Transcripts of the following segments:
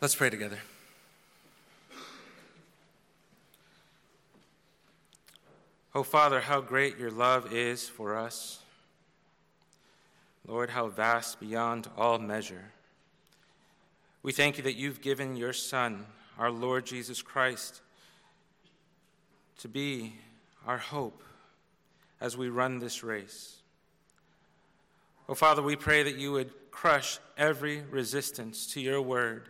Let's pray together. Oh, Father, how great your love is for us. Lord, how vast beyond all measure. We thank you that you've given your Son, our Lord Jesus Christ, to be our hope as we run this race. Oh, Father, we pray that you would crush every resistance to your word,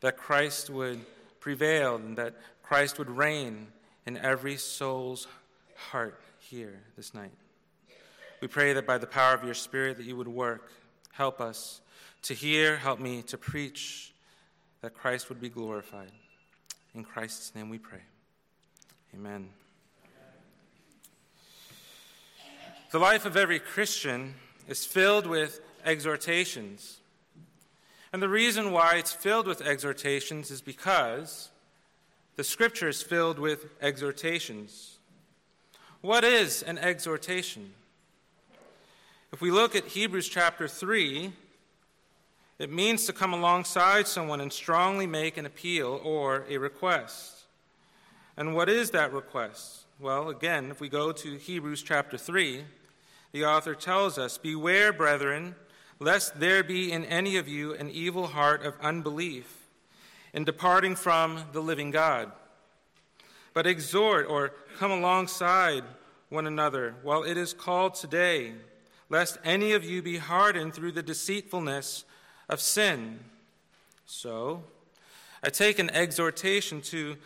that Christ would prevail, and that Christ would reign in every soul's heart here this night. We pray that by the power of your Spirit that you would work. Help us to hear, help me to preach, that Christ would be glorified. In Christ's name we pray. Amen. The life of every Christian is filled with exhortations. And the reason why it's filled with exhortations is because the scripture is filled with exhortations. What is an exhortation? If we look at Hebrews chapter 3, it means to come alongside someone and strongly make an appeal or a request. And what is that request? Well, again, if we go to Hebrews chapter 3, the author tells us Beware, brethren, lest there be in any of you an evil heart of unbelief in departing from the living God. But exhort or come alongside one another while it is called today, lest any of you be hardened through the deceitfulness of sin. So, I take an exhortation to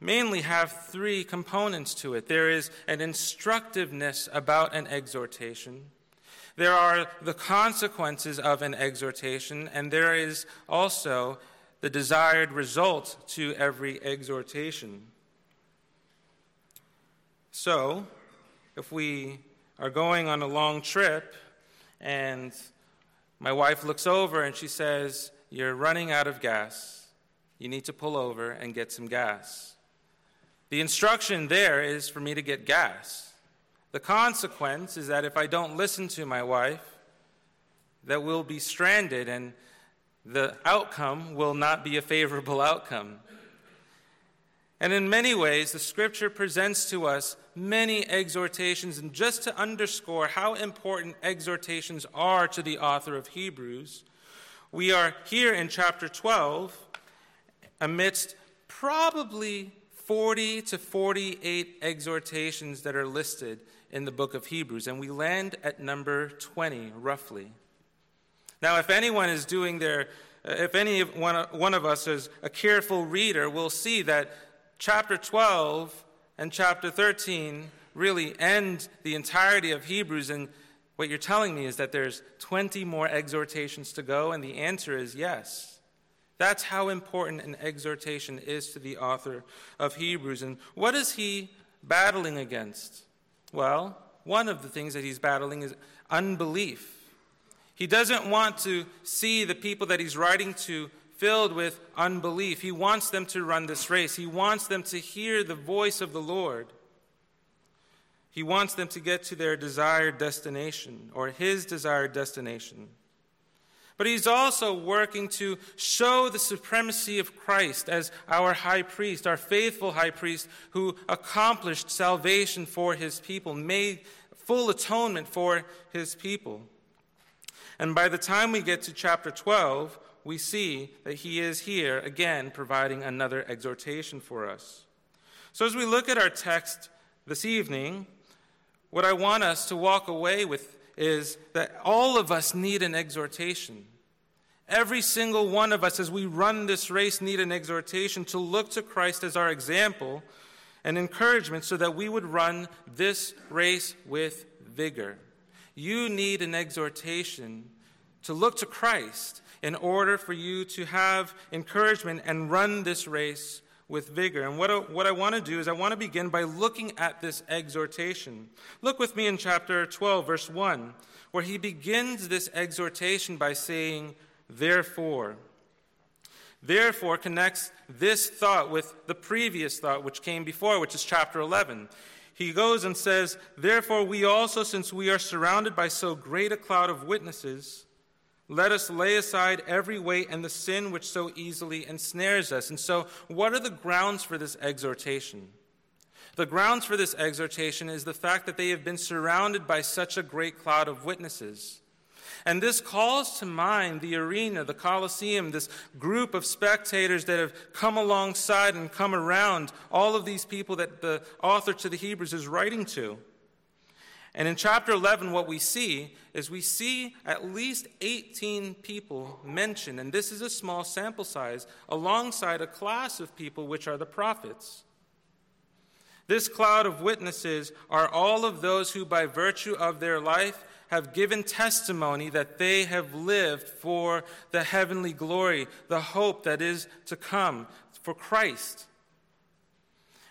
mainly have three components to it. There is an instructiveness about an exhortation. There are the consequences of an exhortation, and there is also the desired result to every exhortation. So, if we are going on a long trip and my wife looks over and she says, You're running out of gas. You need to pull over and get some gas. The instruction there is for me to get gas. The consequence is that if I don't listen to my wife, that we'll be stranded and the outcome will not be a favorable outcome. And in many ways, the scripture presents to us many exhortations. And just to underscore how important exhortations are to the author of Hebrews, we are here in chapter 12 amidst probably 40 to 48 exhortations that are listed in the book of Hebrews, and we land at number 20, roughly. Now, if anyone is doing their, if any one, one of us is a careful reader, we'll see that chapter 12 and chapter 13 really end the entirety of Hebrews, and what you're telling me is that there's 20 more exhortations to go, and the answer is yes. That's how important an exhortation is to the author of Hebrews. And what is he battling against? Well, one of the things that he's battling is unbelief. He doesn't want to see the people that he's writing to filled with unbelief. He wants them to run this race, he wants them to hear the voice of the Lord. He wants them to get to their desired destination or his desired destination. But he's also working to show the supremacy of Christ as our high priest, our faithful high priest who accomplished salvation for his people, made full atonement for his people. And by the time we get to chapter 12, we see that he is here again providing another exhortation for us. So as we look at our text this evening, what I want us to walk away with is that all of us need an exhortation. Every single one of us, as we run this race, need an exhortation to look to Christ as our example and encouragement so that we would run this race with vigor. You need an exhortation to look to Christ in order for you to have encouragement and run this race with vigor. And what I, what I want to do is I want to begin by looking at this exhortation. Look with me in chapter 12, verse 1, where he begins this exhortation by saying, Therefore. Therefore connects this thought with the previous thought which came before, which is chapter 11. He goes and says, Therefore, we also, since we are surrounded by so great a cloud of witnesses, Let us lay aside every weight and the sin which so easily ensnares us. And so, what are the grounds for this exhortation? The grounds for this exhortation is the fact that they have been surrounded by such a great cloud of witnesses. And this calls to mind the arena, the Colosseum, this group of spectators that have come alongside and come around all of these people that the author to the Hebrews is writing to. And in chapter 11, what we see is we see at least 18 people mentioned, and this is a small sample size, alongside a class of people which are the prophets. This cloud of witnesses are all of those who, by virtue of their life, have given testimony that they have lived for the heavenly glory, the hope that is to come, for Christ.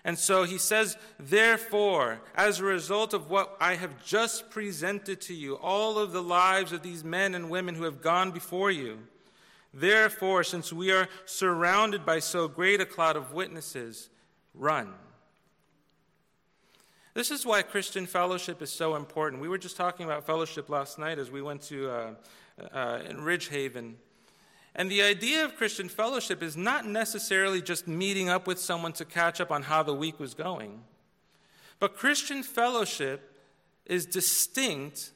And so he says, Therefore, as a result of what I have just presented to you, all of the lives of these men and women who have gone before you, therefore, since we are surrounded by so great a cloud of witnesses, run. This is why Christian fellowship is so important. We were just talking about fellowship last night as we went to uh, uh, in Ridgehaven. And the idea of Christian fellowship is not necessarily just meeting up with someone to catch up on how the week was going. But Christian fellowship is distinct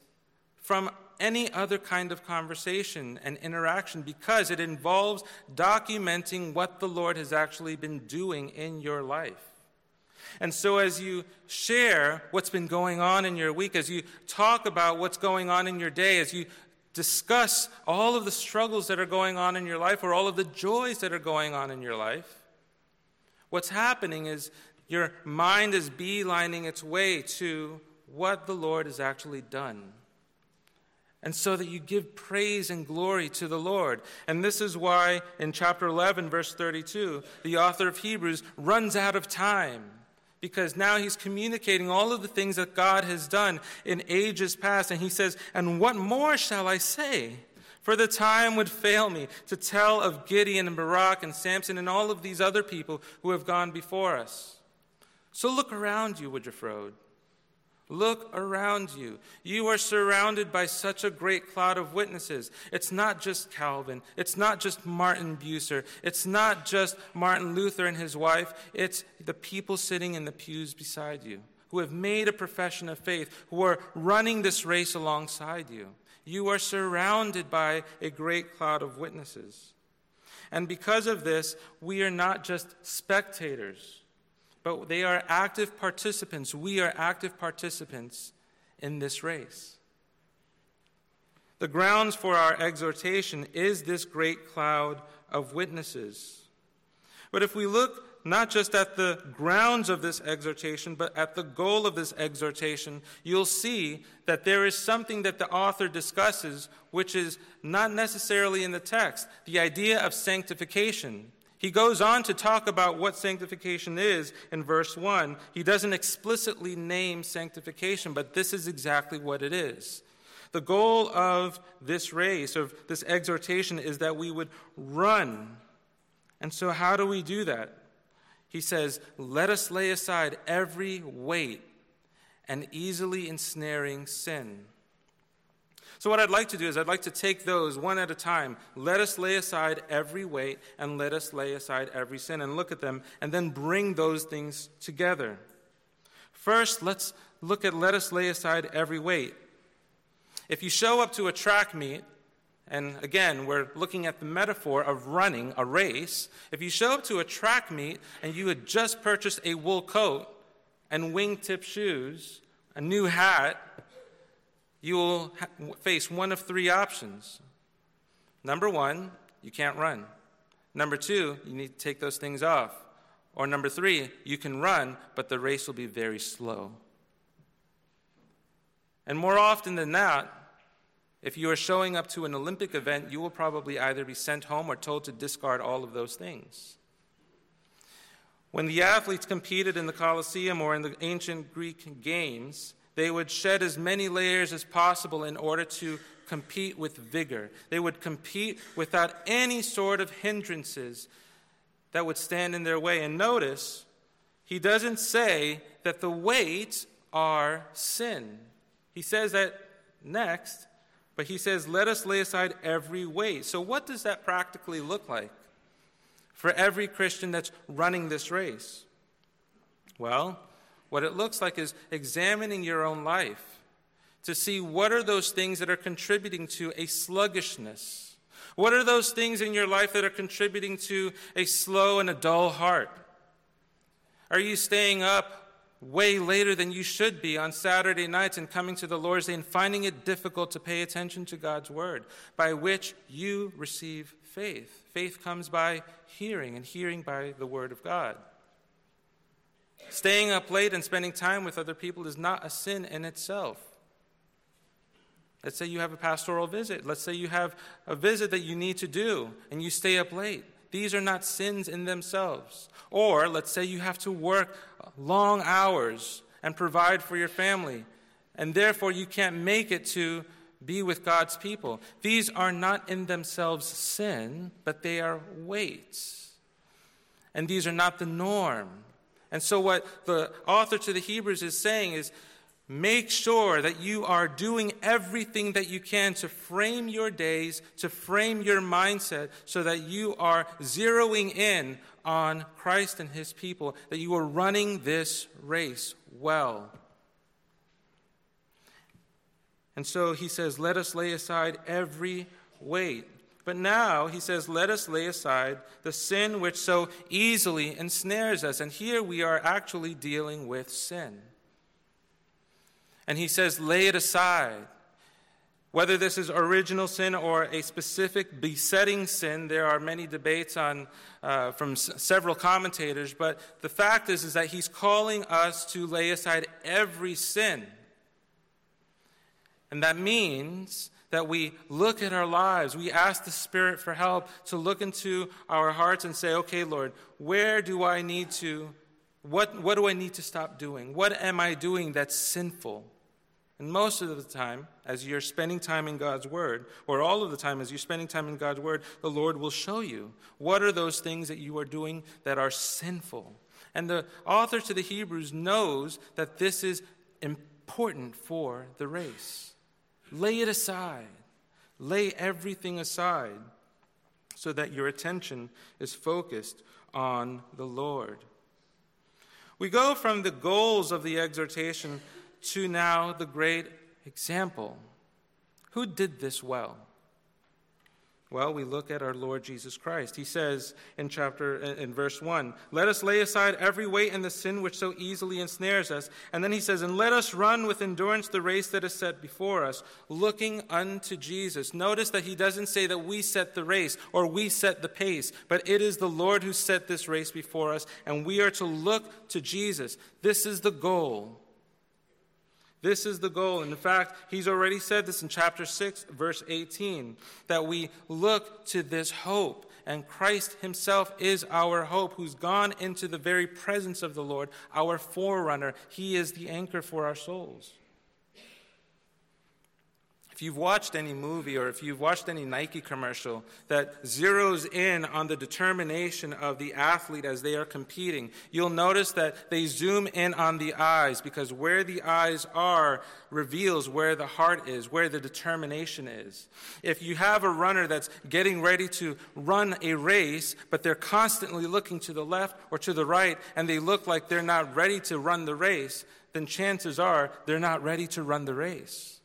from any other kind of conversation and interaction because it involves documenting what the Lord has actually been doing in your life. And so, as you share what's been going on in your week, as you talk about what's going on in your day, as you discuss all of the struggles that are going on in your life or all of the joys that are going on in your life, what's happening is your mind is beelining its way to what the Lord has actually done. And so that you give praise and glory to the Lord. And this is why in chapter 11, verse 32, the author of Hebrews runs out of time because now he's communicating all of the things that God has done in ages past. And he says, And what more shall I say? For the time would fail me to tell of Gideon and Barak and Samson and all of these other people who have gone before us. So look around you, Woodruff Look around you. You are surrounded by such a great cloud of witnesses. It's not just Calvin. It's not just Martin Bucer. It's not just Martin Luther and his wife. It's the people sitting in the pews beside you who have made a profession of faith, who are running this race alongside you. You are surrounded by a great cloud of witnesses. And because of this, we are not just spectators but they are active participants. We are active participants in this race. The grounds for our exhortation is this great cloud of witnesses. But if we look not just at the grounds of this exhortation, but at the goal of this exhortation, you'll see that there is something that the author discusses which is not necessarily in the text the idea of sanctification. He goes on to talk about what sanctification is in verse 1. He doesn't explicitly name sanctification, but this is exactly what it is. The goal of this race, of this exhortation, is that we would run. And so, how do we do that? He says, Let us lay aside every weight and easily ensnaring sin. So, what I'd like to do is, I'd like to take those one at a time. Let us lay aside every weight and let us lay aside every sin and look at them and then bring those things together. First, let's look at let us lay aside every weight. If you show up to a track meet, and again, we're looking at the metaphor of running a race. If you show up to a track meet and you had just purchased a wool coat and wingtip shoes, a new hat, you will face one of three options. Number one, you can't run. Number two, you need to take those things off. Or number three, you can run, but the race will be very slow. And more often than not, if you are showing up to an Olympic event, you will probably either be sent home or told to discard all of those things. When the athletes competed in the Colosseum or in the ancient Greek games, they would shed as many layers as possible in order to compete with vigor. They would compete without any sort of hindrances that would stand in their way. And notice, he doesn't say that the weights are sin. He says that next, But he says, let us lay aside every weight. So, what does that practically look like for every Christian that's running this race? Well, what it looks like is examining your own life to see what are those things that are contributing to a sluggishness. What are those things in your life that are contributing to a slow and a dull heart? Are you staying up way later than you should be on Saturday nights and coming to the Lord's Day and finding it difficult to pay attention to God's Word, by which you receive faith. Faith comes by hearing, and hearing by the Word of God. Staying up late and spending time with other people is not a sin in itself. Let's say you have a pastoral visit. Let's say you have a visit that you need to do and you stay up late. These are not sins in themselves. Or let's say you have to work long hours and provide for your family, and therefore you can't make it to be with God's people. These are not in themselves sin, but they are weights. And these are not the norm. And so, what the author to the Hebrews is saying is Make sure that you are doing everything that you can to frame your days, to frame your mindset, so that you are zeroing in on Christ and his people, that you are running this race well. And so he says, Let us lay aside every weight. But now he says, Let us lay aside the sin which so easily ensnares us. And here we are actually dealing with sin. And he says, lay it aside. Whether this is original sin or a specific besetting sin, there are many debates on, uh, from s- several commentators, but the fact is, is that he's calling us to lay aside every sin. And that means that we look at our lives, we ask the Spirit for help to look into our hearts and say, okay, Lord, where do I need to, what, what do I need to stop doing? What am I doing that's sinful? And most of the time, as you're spending time in God's Word, or all of the time as you're spending time in God's Word, the Lord will show you what are those things that you are doing that are sinful. And the author to the Hebrews knows that this is important for the race. Lay it aside, lay everything aside so that your attention is focused on the Lord. We go from the goals of the exhortation to now the great example. Who did this well? Well, we look at our Lord Jesus Christ. He says in chapter in verse 1, "Let us lay aside every weight and the sin which so easily ensnares us." And then he says, "And let us run with endurance the race that is set before us, looking unto Jesus." Notice that he doesn't say that we set the race or we set the pace, but it is the Lord who set this race before us, and we are to look to Jesus. This is the goal. This is the goal. And in fact, he's already said this in chapter 6, verse 18, that we look to this hope. And Christ himself is our hope, who's gone into the very presence of the Lord, our forerunner. He is the anchor for our souls. If you've watched any movie or if you've watched any Nike commercial that zeroes in on the determination of the athlete as they are competing, you'll notice that they zoom in on the eyes because where the eyes are reveals where the heart is, where the determination is. If you have a runner that's getting ready to run a race, but they're constantly looking to the left or to the right and they look like they're not ready to run the race, then chances are they're not ready to run the race.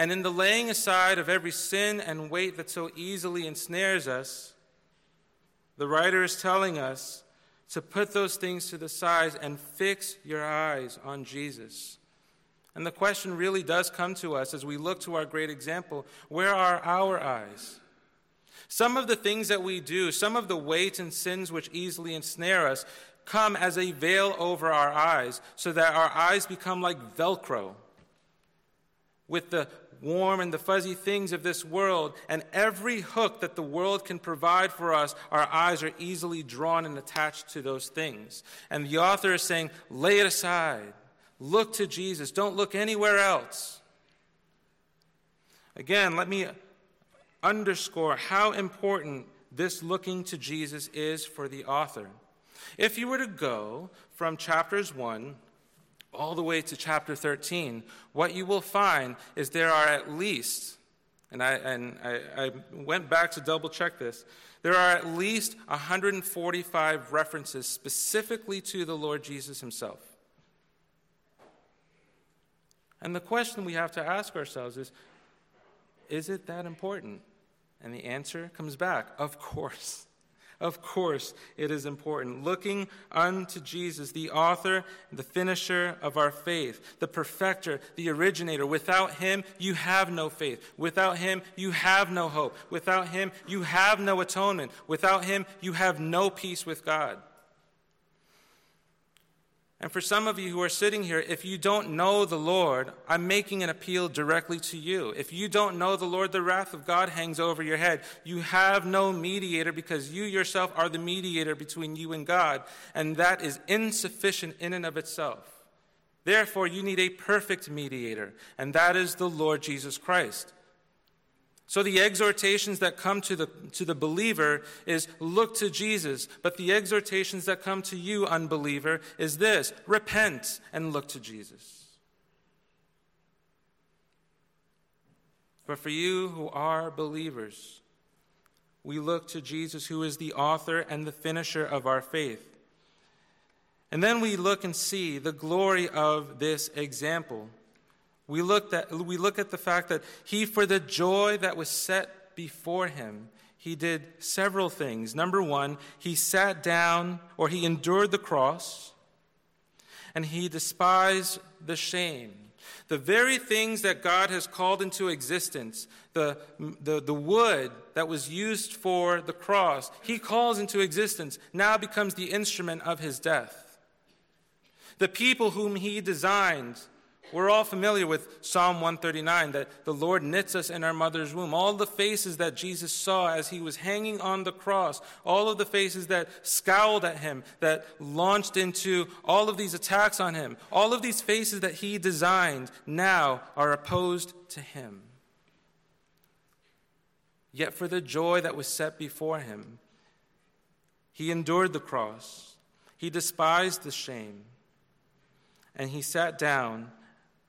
And in the laying aside of every sin and weight that so easily ensnares us, the writer is telling us to put those things to the side and fix your eyes on Jesus. And the question really does come to us as we look to our great example where are our eyes? Some of the things that we do, some of the weights and sins which easily ensnare us, come as a veil over our eyes so that our eyes become like Velcro with the warm and the fuzzy things of this world, and every hook that the world can provide for us, our eyes are easily drawn and attached to those things. And the author is saying, lay it aside. Look to Jesus. Don't look anywhere else. Again, let me underscore how important this looking to Jesus is for the author. If you were to go from chapters 1 all the way to chapter 13, what you will find is there are at least, and I, and I, I went back to double check this, there are at least 145 references specifically to the Lord Jesus himself. And the question we have to ask ourselves is is it that important? And the answer comes back of course. Of course, it is important. Looking unto Jesus, the author, the finisher of our faith, the perfecter, the originator. Without him, you have no faith. Without him, you have no hope. Without him, you have no atonement. Without him, you have no peace with God. And for some of you who are sitting here, if you don't know the Lord, I'm making an appeal directly to you. If you don't know the Lord, the wrath of God hangs over your head. You have no mediator because you yourself are the mediator between you and God, and that is insufficient in and of itself. Therefore, you need a perfect mediator, and that is the Lord Jesus Christ. So the exhortations that come to the, to the believer is look to Jesus. But the exhortations that come to you, unbeliever, is this repent and look to Jesus. But for you who are believers, we look to Jesus, who is the author and the finisher of our faith. And then we look and see the glory of this example. We, looked at, we look at the fact that he, for the joy that was set before him, he did several things. Number one, he sat down or he endured the cross and he despised the shame. The very things that God has called into existence, the, the, the wood that was used for the cross, he calls into existence, now becomes the instrument of his death. The people whom he designed we're all familiar with Psalm 139 that the Lord knits us in our mother's womb. All the faces that Jesus saw as he was hanging on the cross, all of the faces that scowled at him, that launched into all of these attacks on him, all of these faces that he designed now are opposed to him. Yet for the joy that was set before him, he endured the cross, he despised the shame, and he sat down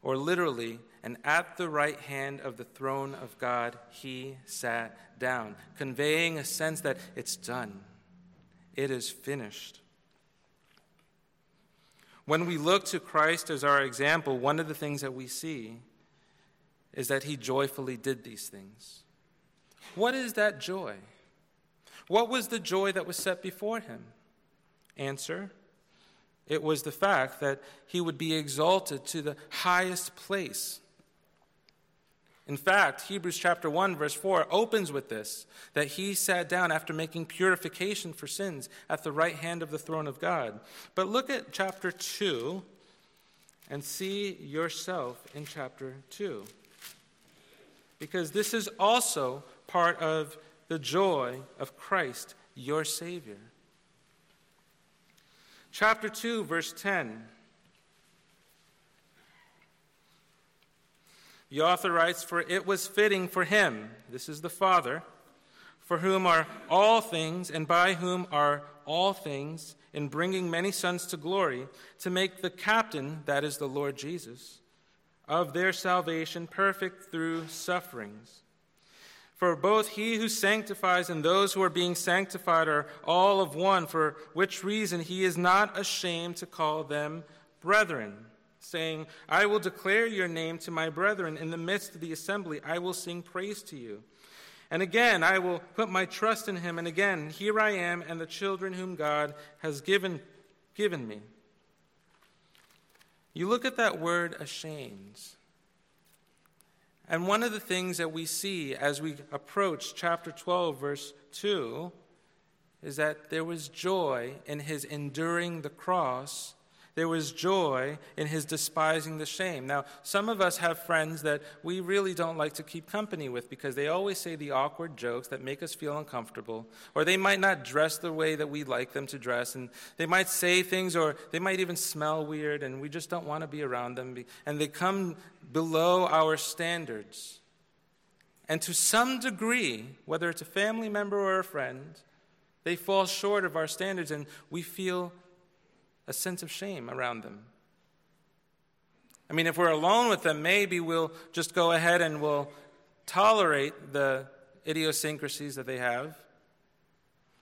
or literally, and at the right hand of the throne of God, he sat down, conveying a sense that it's done, it is finished. When we look to Christ as our example, one of the things that we see is that he joyfully did these things. What is that joy? What was the joy that was set before him? Answer it was the fact that he would be exalted to the highest place. In fact, Hebrews chapter 1 verse 4 opens with this that he sat down after making purification for sins at the right hand of the throne of God. But look at chapter 2 and see yourself in chapter 2. Because this is also part of the joy of Christ, your Savior. Chapter 2, verse 10. The author writes, For it was fitting for him, this is the Father, for whom are all things, and by whom are all things, in bringing many sons to glory, to make the captain, that is the Lord Jesus, of their salvation perfect through sufferings. For both he who sanctifies and those who are being sanctified are all of one, for which reason he is not ashamed to call them brethren, saying, I will declare your name to my brethren. In the midst of the assembly, I will sing praise to you. And again, I will put my trust in him. And again, here I am and the children whom God has given, given me. You look at that word ashamed. And one of the things that we see as we approach chapter 12, verse 2, is that there was joy in his enduring the cross. There was joy in his despising the shame. Now, some of us have friends that we really don't like to keep company with because they always say the awkward jokes that make us feel uncomfortable, or they might not dress the way that we like them to dress, and they might say things, or they might even smell weird, and we just don't want to be around them. And they come below our standards. And to some degree, whether it's a family member or a friend, they fall short of our standards and we feel a sense of shame around them. I mean, if we're alone with them, maybe we'll just go ahead and we'll tolerate the idiosyncrasies that they have.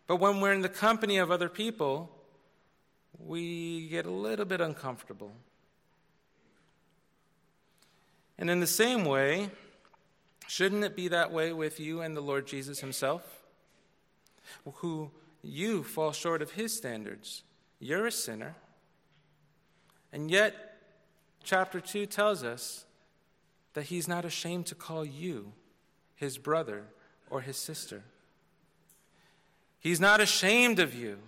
But when we're in the company of other people, we get a little bit uncomfortable. And in the same way, shouldn't it be that way with you and the Lord Jesus Himself? Who you fall short of His standards. You're a sinner. And yet, chapter 2 tells us that He's not ashamed to call you His brother or His sister. He's not ashamed of you.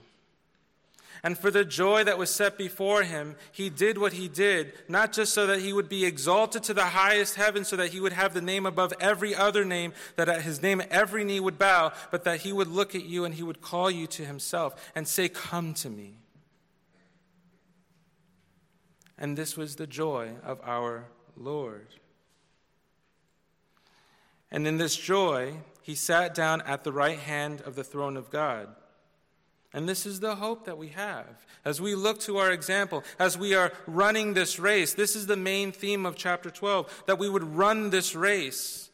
And for the joy that was set before him, he did what he did, not just so that he would be exalted to the highest heaven, so that he would have the name above every other name, that at his name every knee would bow, but that he would look at you and he would call you to himself and say, Come to me. And this was the joy of our Lord. And in this joy, he sat down at the right hand of the throne of God. And this is the hope that we have. As we look to our example, as we are running this race, this is the main theme of chapter 12 that we would run this race.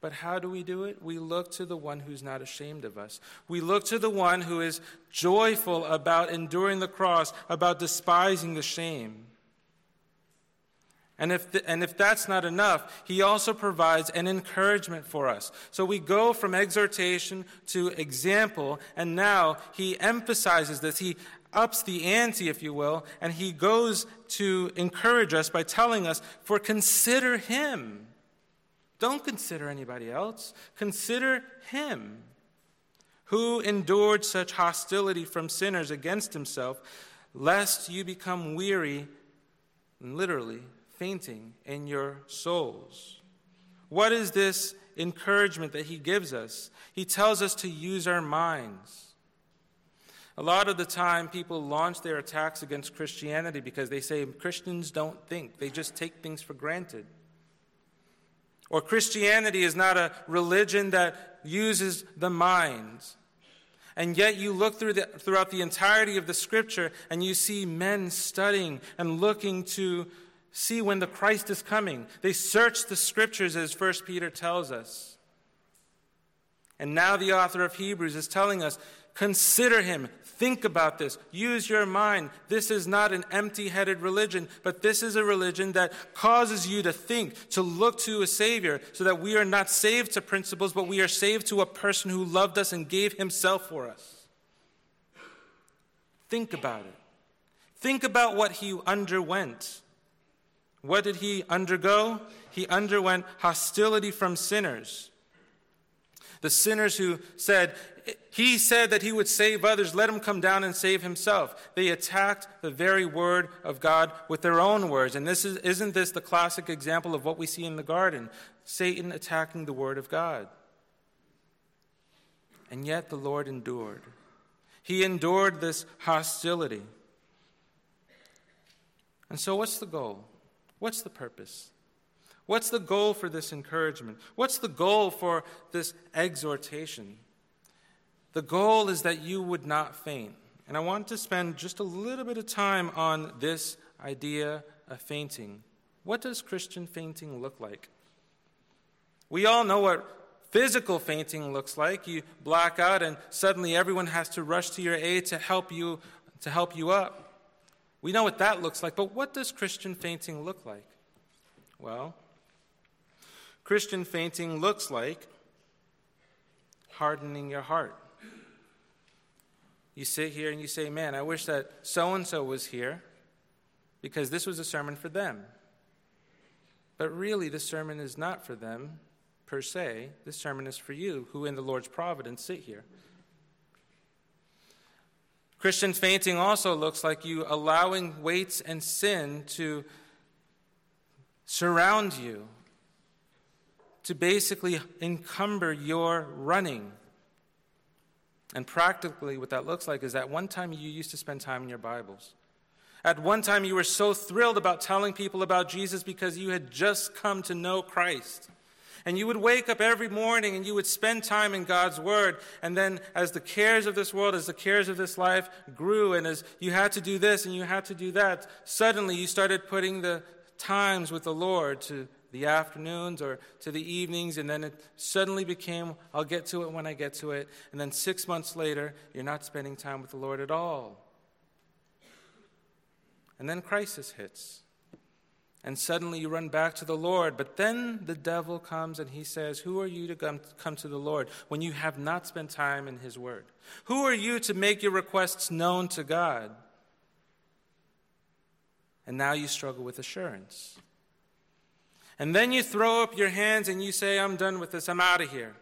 But how do we do it? We look to the one who's not ashamed of us. We look to the one who is joyful about enduring the cross, about despising the shame. And if, the, and if that's not enough, he also provides an encouragement for us. So we go from exhortation to example, and now he emphasizes this. He ups the ante, if you will, and he goes to encourage us by telling us, For consider him. Don't consider anybody else, consider him who endured such hostility from sinners against himself, lest you become weary, literally, fainting in your souls. What is this encouragement that he gives us? He tells us to use our minds. A lot of the time, people launch their attacks against Christianity because they say Christians don't think, they just take things for granted. Or Christianity is not a religion that uses the mind. And yet, you look through the, throughout the entirety of the scripture and you see men studying and looking to see when the Christ is coming. They search the scriptures, as 1 Peter tells us. And now the author of Hebrews is telling us consider him, think about this, use your mind. This is not an empty headed religion, but this is a religion that causes you to think, to look to a Savior, so that we are not saved to principles, but we are saved to a person who loved us and gave himself for us. Think about it. Think about what he underwent. What did he undergo? He underwent hostility from sinners. The sinners who said, He said that He would save others, let Him come down and save Himself. They attacked the very word of God with their own words. And this is, isn't this the classic example of what we see in the garden? Satan attacking the word of God. And yet the Lord endured. He endured this hostility. And so, what's the goal? What's the purpose? What's the goal for this encouragement? What's the goal for this exhortation? The goal is that you would not faint. And I want to spend just a little bit of time on this idea of fainting. What does Christian fainting look like? We all know what physical fainting looks like. You black out and suddenly everyone has to rush to your aid to help you to help you up. We know what that looks like, but what does Christian fainting look like? Well, Christian fainting looks like hardening your heart. You sit here and you say, Man, I wish that so and so was here because this was a sermon for them. But really, the sermon is not for them per se. This sermon is for you who, in the Lord's providence, sit here. Christian fainting also looks like you allowing weights and sin to surround you, to basically encumber your running. And practically, what that looks like is that one time you used to spend time in your Bibles. At one time, you were so thrilled about telling people about Jesus because you had just come to know Christ. And you would wake up every morning and you would spend time in God's Word. And then, as the cares of this world, as the cares of this life grew, and as you had to do this and you had to do that, suddenly you started putting the times with the Lord to the afternoons or to the evenings, and then it suddenly became, I'll get to it when I get to it. And then six months later, you're not spending time with the Lord at all. And then crisis hits. And suddenly you run back to the Lord. But then the devil comes and he says, Who are you to come, come to the Lord when you have not spent time in his word? Who are you to make your requests known to God? And now you struggle with assurance. And then you throw up your hands and you say, I'm done with this, I'm out of here.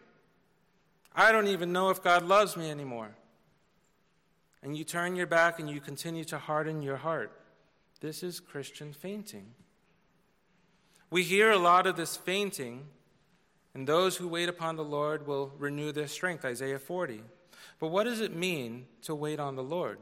I don't even know if God loves me anymore. And you turn your back and you continue to harden your heart. This is Christian fainting. We hear a lot of this fainting, and those who wait upon the Lord will renew their strength, Isaiah 40. But what does it mean to wait on the Lord?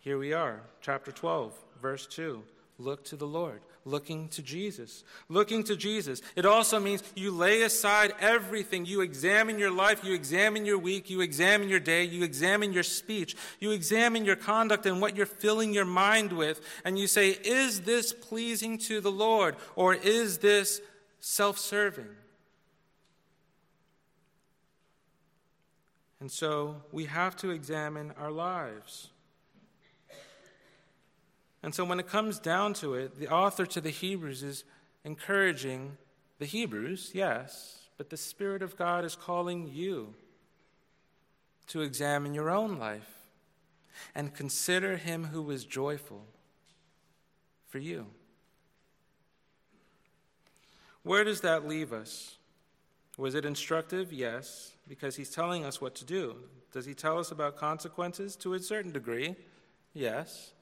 Here we are, chapter 12, verse 2. Look to the Lord, looking to Jesus. Looking to Jesus. It also means you lay aside everything. You examine your life, you examine your week, you examine your day, you examine your speech, you examine your conduct and what you're filling your mind with, and you say, Is this pleasing to the Lord, or is this self serving? And so we have to examine our lives. And so when it comes down to it, the author to the Hebrews is encouraging the Hebrews, yes, but the Spirit of God is calling you to examine your own life and consider him who is joyful for you. Where does that leave us? Was it instructive? Yes, because he's telling us what to do. Does he tell us about consequences? To a certain degree, yes.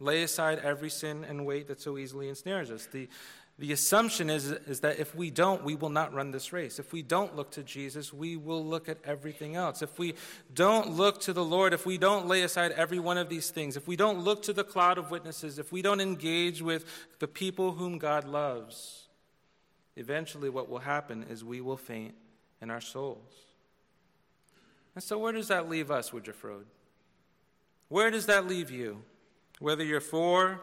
Lay aside every sin and weight that so easily ensnares us. The, the assumption is, is that if we don't, we will not run this race. If we don't look to Jesus, we will look at everything else. If we don't look to the Lord, if we don't lay aside every one of these things, if we don't look to the cloud of witnesses, if we don't engage with the people whom God loves, eventually what will happen is we will faint in our souls. And so, where does that leave us, Woodruff Where does that leave you? Whether you're 4,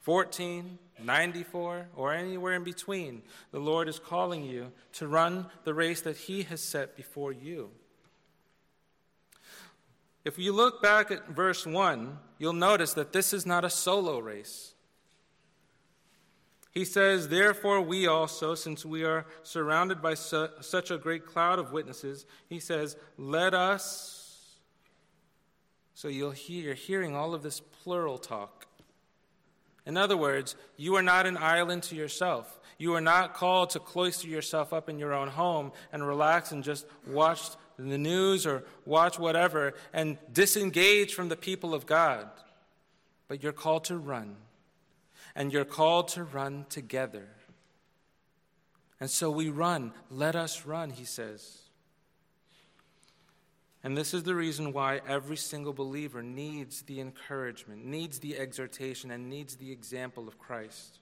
14, 94, or anywhere in between, the Lord is calling you to run the race that He has set before you. If you look back at verse 1, you'll notice that this is not a solo race. He says, Therefore, we also, since we are surrounded by su- such a great cloud of witnesses, he says, Let us so you'll hear, you're hearing all of this plural talk. In other words, you are not an island to yourself. You are not called to cloister yourself up in your own home and relax and just watch the news or watch whatever and disengage from the people of God. But you're called to run. And you're called to run together. And so we run. Let us run, he says. And this is the reason why every single believer needs the encouragement, needs the exhortation, and needs the example of Christ.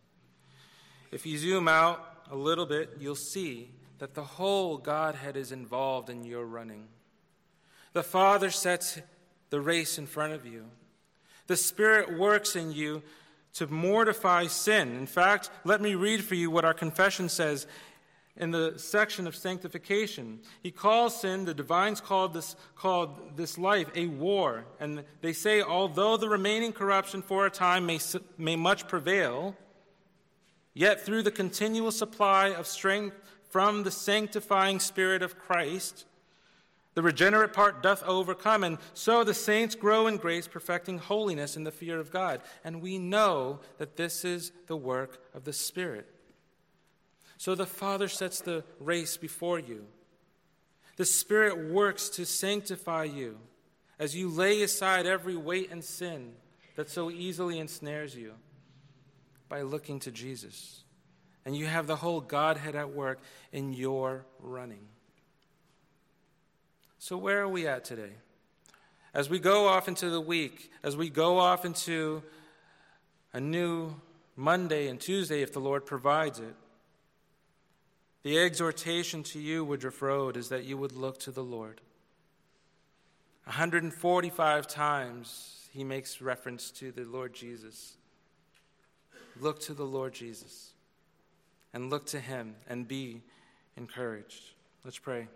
If you zoom out a little bit, you'll see that the whole Godhead is involved in your running. The Father sets the race in front of you, the Spirit works in you to mortify sin. In fact, let me read for you what our confession says in the section of sanctification. He calls sin, the divines called this, called this life a war. And they say, although the remaining corruption for a time may, may much prevail, yet through the continual supply of strength from the sanctifying Spirit of Christ, the regenerate part doth overcome, and so the saints grow in grace, perfecting holiness in the fear of God. And we know that this is the work of the Spirit. So the Father sets the race before you. The Spirit works to sanctify you as you lay aside every weight and sin that so easily ensnares you by looking to Jesus. And you have the whole Godhead at work in your running. So, where are we at today? As we go off into the week, as we go off into a new Monday and Tuesday, if the Lord provides it, the exhortation to you, Woodruff Road, is that you would look to the Lord. 145 times he makes reference to the Lord Jesus. look to the Lord Jesus and look to him and be encouraged. Let's pray.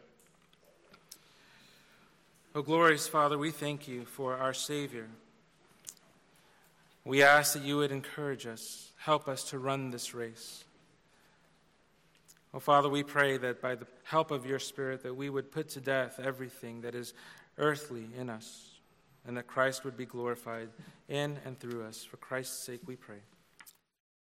Oh, glorious Father, we thank you for our Savior. We ask that you would encourage us, help us to run this race. Oh, Father, we pray that by the help of your Spirit that we would put to death everything that is earthly in us and that Christ would be glorified in and through us. For Christ's sake we pray.